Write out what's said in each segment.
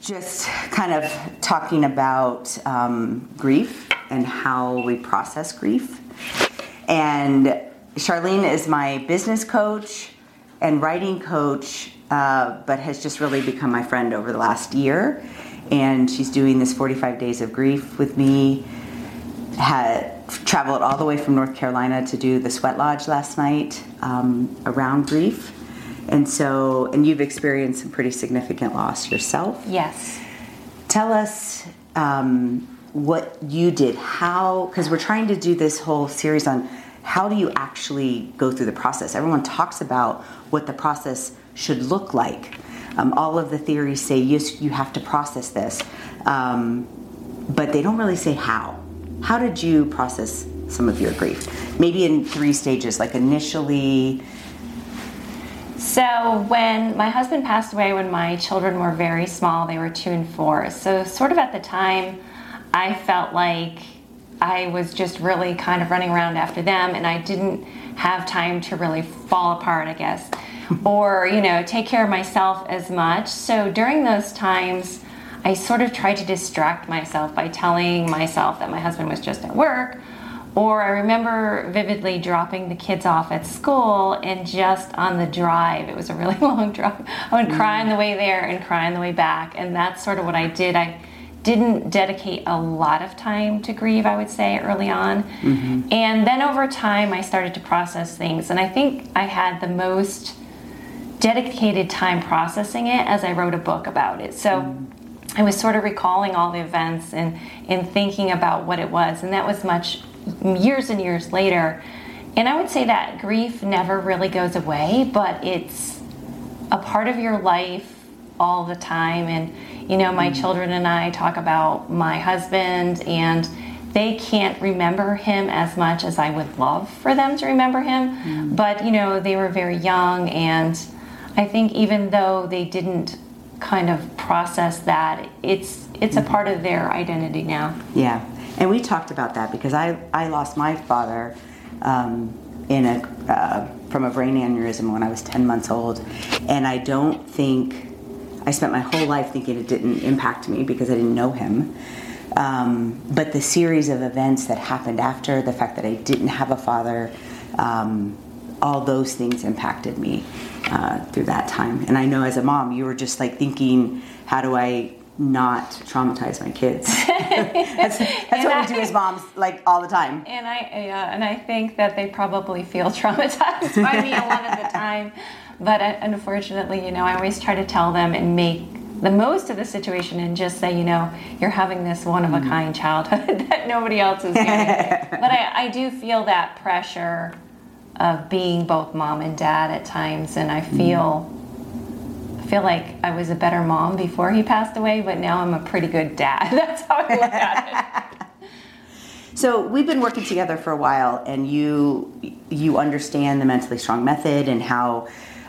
just kind of talking about um, grief and how we process grief. And Charlene is my business coach and writing coach, uh, but has just really become my friend over the last year. And she's doing this 45 days of grief with me. Had traveled all the way from North Carolina to do the Sweat Lodge last night um, around grief. And so, and you've experienced some pretty significant loss yourself. Yes. Tell us um, what you did, how, because we're trying to do this whole series on how do you actually go through the process. Everyone talks about what the process should look like. Um, all of the theories say yes, you have to process this, um, but they don't really say how. How did you process some of your grief? Maybe in three stages, like initially so, when my husband passed away, when my children were very small, they were two and four. So, sort of at the time, I felt like I was just really kind of running around after them, and I didn't have time to really fall apart, I guess, or, you know, take care of myself as much. So, during those times, I sort of tried to distract myself by telling myself that my husband was just at work or I remember vividly dropping the kids off at school and just on the drive, it was a really long drive, I would cry on the way there and cry on the way back. And that's sort of what I did. I didn't dedicate a lot of time to grieve, I would say, early on. Mm-hmm. And then over time, I started to process things. And I think I had the most dedicated time processing it as I wrote a book about it. So mm-hmm. I was sort of recalling all the events and, and thinking about what it was. And that was much years and years later. And I would say that grief never really goes away, but it's a part of your life all the time. And, you know, my mm-hmm. children and I talk about my husband, and they can't remember him as much as I would love for them to remember him. Mm-hmm. But, you know, they were very young, and I think even though they didn't kind of process that, it's it's mm-hmm. a part of their identity now. Yeah. And we talked about that because I, I lost my father um, in a, uh, from a brain aneurysm when I was 10 months old. And I don't think, I spent my whole life thinking it didn't impact me because I didn't know him. Um, but the series of events that happened after, the fact that I didn't have a father, um, all those things impacted me uh, through that time. And I know as a mom, you were just like thinking, how do I not traumatize my kids. that's, that's what I, we do as moms, like all the time. And I, yeah, and I think that they probably feel traumatized by me a lot of the time. But uh, unfortunately, you know, I always try to tell them and make the most of the situation and just say, you know, you're having this one of a kind childhood that nobody else is getting. but I, I do feel that pressure of being both mom and dad at times, and I feel. Mm feel like I was a better mom before he passed away, but now I'm a pretty good dad. That's how I look at it. so we've been working together for a while, and you you understand the mentally strong method and how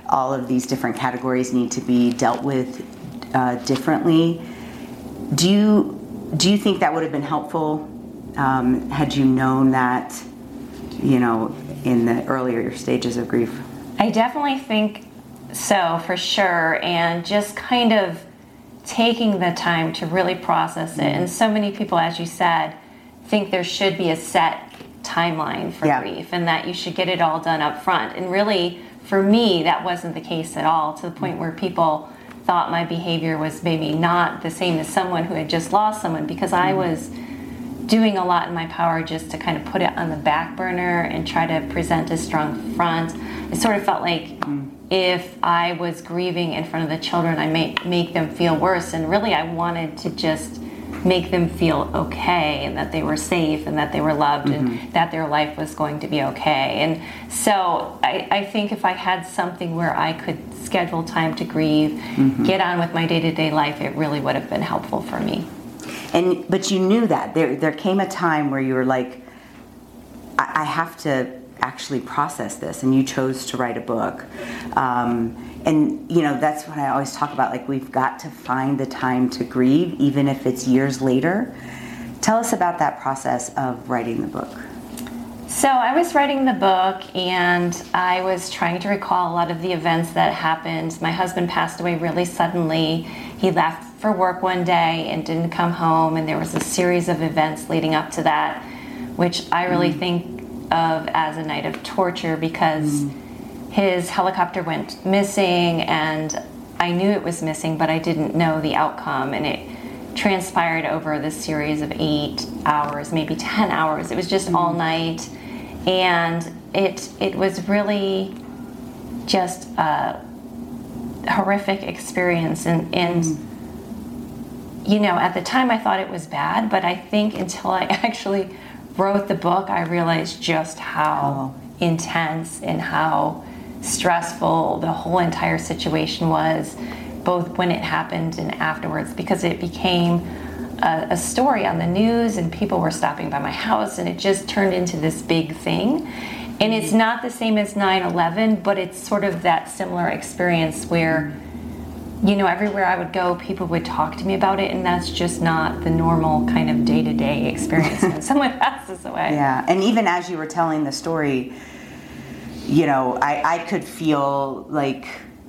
all of these different categories need to be dealt with uh, differently. Do you do you think that would have been helpful um, had you known that, you know, in the earlier stages of grief? I definitely think so, for sure, and just kind of taking the time to really process it. And so many people, as you said, think there should be a set timeline for yeah. grief and that you should get it all done up front. And really, for me, that wasn't the case at all, to the point where people thought my behavior was maybe not the same as someone who had just lost someone because I mm-hmm. was doing a lot in my power just to kind of put it on the back burner and try to present a strong front. It sort of felt like mm if I was grieving in front of the children, I may make them feel worse. And really, I wanted to just make them feel okay and that they were safe and that they were loved mm-hmm. and that their life was going to be okay. And so I, I, think if I had something where I could schedule time to grieve, mm-hmm. get on with my day to day life, it really would have been helpful for me. And but you knew that. There there came a time where you were like, I, I have to actually process this. And you chose to write a book. Um, and you know that's what i always talk about. Like we've got to find the time to grieve even if it's years later. Tell us about that process of writing the book. So i was writing the book and i was trying to recall a lot of the events that happened. My husband passed away really suddenly. He left for work one day and didn't come home, and there was a series of events leading up to that, which I really mm. think of as a night of torture because mm. his helicopter went missing, and I knew it was missing, but I didn't know the outcome, and it transpired over this series of eight hours, maybe 10 hours. It was just mm. all night, and it it was really just a horrific experience and, and mm. You know at the time i thought it was bad but i think until i actually wrote the book i realized just how oh. intense and how stressful the whole entire situation was both when it happened and afterwards because it became a, a, story on the news and people were stopping by my house and it just turned into this big thing. And it's mm-hmm. not the same as 9-11 but it's sort of that similar experience where mm-hmm. You know everywhere i would go people would talk to me about it and that's just not the normal kind of day-to-day experience when someone passes away yeah and even as you were telling the story you know i, I could feel like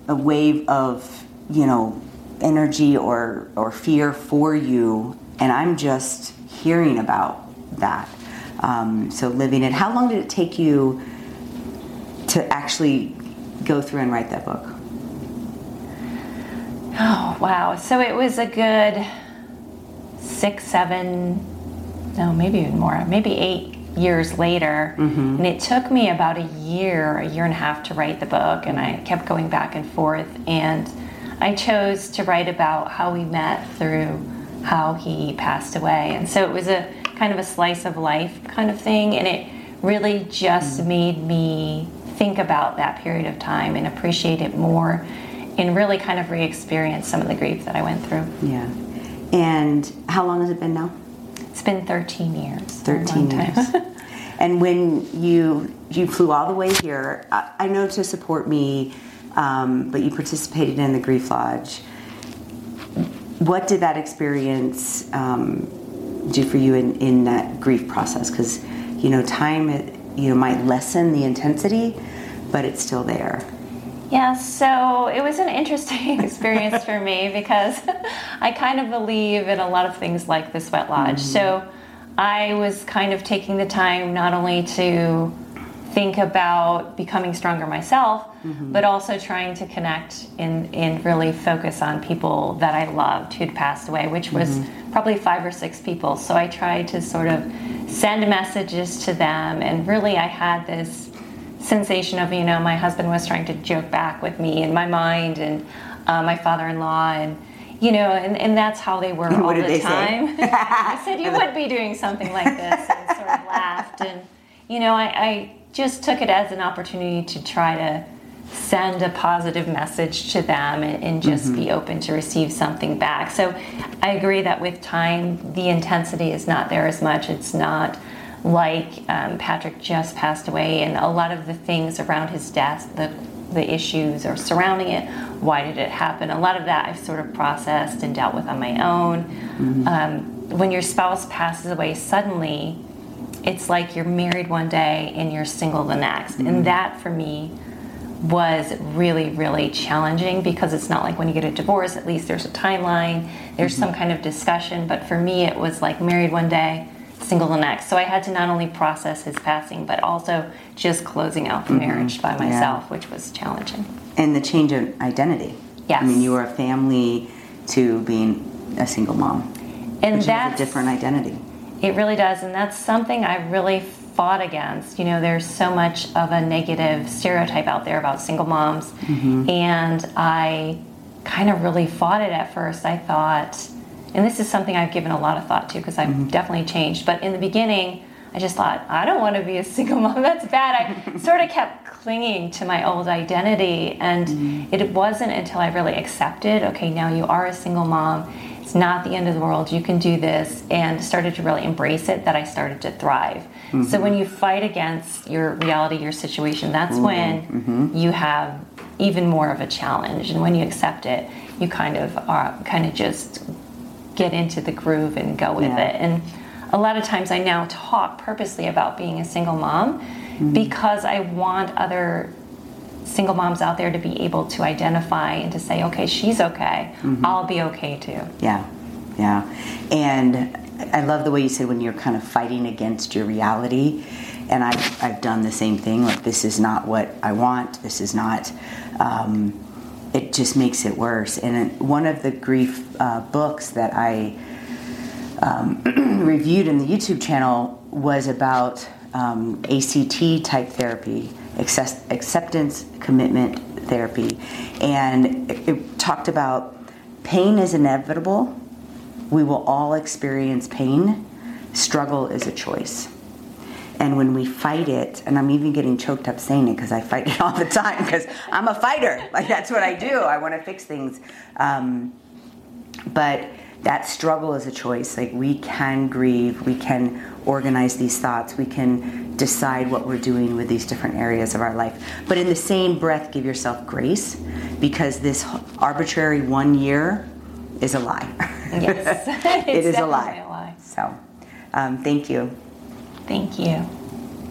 a wave of you know energy or or fear for you and i'm just hearing about that um, so living it. How long did it take you to actually go through and write that book? Wow! So it was a good six, seven, no, maybe even more, maybe eight years later. Mm-hmm. And it took me about a year, a year and a half to write the book, and I kept going back and forth. And I chose to write about how we met through how he passed away. And so it was a kind of a slice of life kind of thing, and it really just mm. made me think about that period of time and appreciate it more and really kind of re-experience some of the grief that I went through. Yeah. And how long has it been now? It's been 13 years. 13 years. and when you you flew all the way here, I, I know to support me, um, but you participated in the Grief Lodge. What did that experience um, do for you in, in that grief process? Because you know, time it, you know might lessen the intensity, but it's still there. Yeah, so it was an interesting experience for me because I kind of believe in a lot of things like the sweat lodge. Mm-hmm. So I was kind of taking the time not only to think about becoming stronger myself, mm-hmm. but also trying to connect and, and really focus on people that I loved who'd passed away, which was mm-hmm. probably five or six people. So I tried to sort of send messages to them, and really I had this sensation of, you know, my husband was trying to joke back with me in my mind, and uh, my father in law, and you know, and, and that's how they were all the time. I said, You would be doing something like this, and sort of laughed. And, you know, I, I just took it as an opportunity to try to send a positive message to them and, and just mm-hmm. be open to receive something back. So I agree that with time, the intensity is not there as much. It's not like um, Patrick just passed away, and a lot of the things around his death, the the issues or surrounding it, why did it happen? A lot of that I've sort of processed and dealt with on my own. Mm-hmm. Um, when your spouse passes away suddenly, it's like you're married one day and you're single the next. Mm-hmm. And that for me was really, really challenging because it's not like when you get a divorce, at least there's a timeline, there's mm-hmm. some kind of discussion. But for me, it was like married one day, single the next. So I had to not only process his passing, but also just closing out the mm-hmm. marriage by myself, yeah. which was challenging. And the change of identity. Yes. I mean, you were a family to being a single mom. And that's a different identity. It really does, and that's something I really fought against. You know, there's so much of a negative stereotype out there about single moms, mm-hmm. and I kind of really fought it at first. I thought, and this is something I've given a lot of thought to because I've mm-hmm. definitely changed, but in the beginning, I just thought, I don't want to be a single mom. That's bad. I sort of kept clinging to my old identity. And mm-hmm. it wasn't until I really accepted, okay, now you are a single mom it's not the end of the world. You can do this, and started to really embrace it. That I started to thrive. Mm-hmm. So when you fight against your reality, your situation, that's mm-hmm. when mm-hmm. you have even more of a challenge. And when you accept it, you kind of are kind of just get into the groove and go with yeah. it. And a lot of times, I now talk purposely about being a single mom mm-hmm. because I want other single moms out there to be able to identify and to say, okay, she's okay. Mm-hmm. I'll be okay too. Yeah, yeah. And I love the way you said when you're kind of fighting against your reality. And I've, I've done the same thing. Like, this is not what I want. This is not. Um, it just makes it worse. And one of the grief uh, books that I um, reviewed in the YouTube channel was about um, ACT type therapy, acceptance commitment therapy. And it, it talked about pain is inevitable. We will all experience pain. Struggle is a choice. And when we fight it, and I'm even getting choked up saying it because I fight it all the time because I'm a fighter. Like that's what I do. I want to fix things. Um, but that struggle is a choice. Like we can grieve, we can organize these thoughts, we can decide what we're doing with these different areas of our life. But in the same breath, give yourself grace because this arbitrary one year is a lie. Yes, it is a lie. a lie. So, um, thank you. Thank you.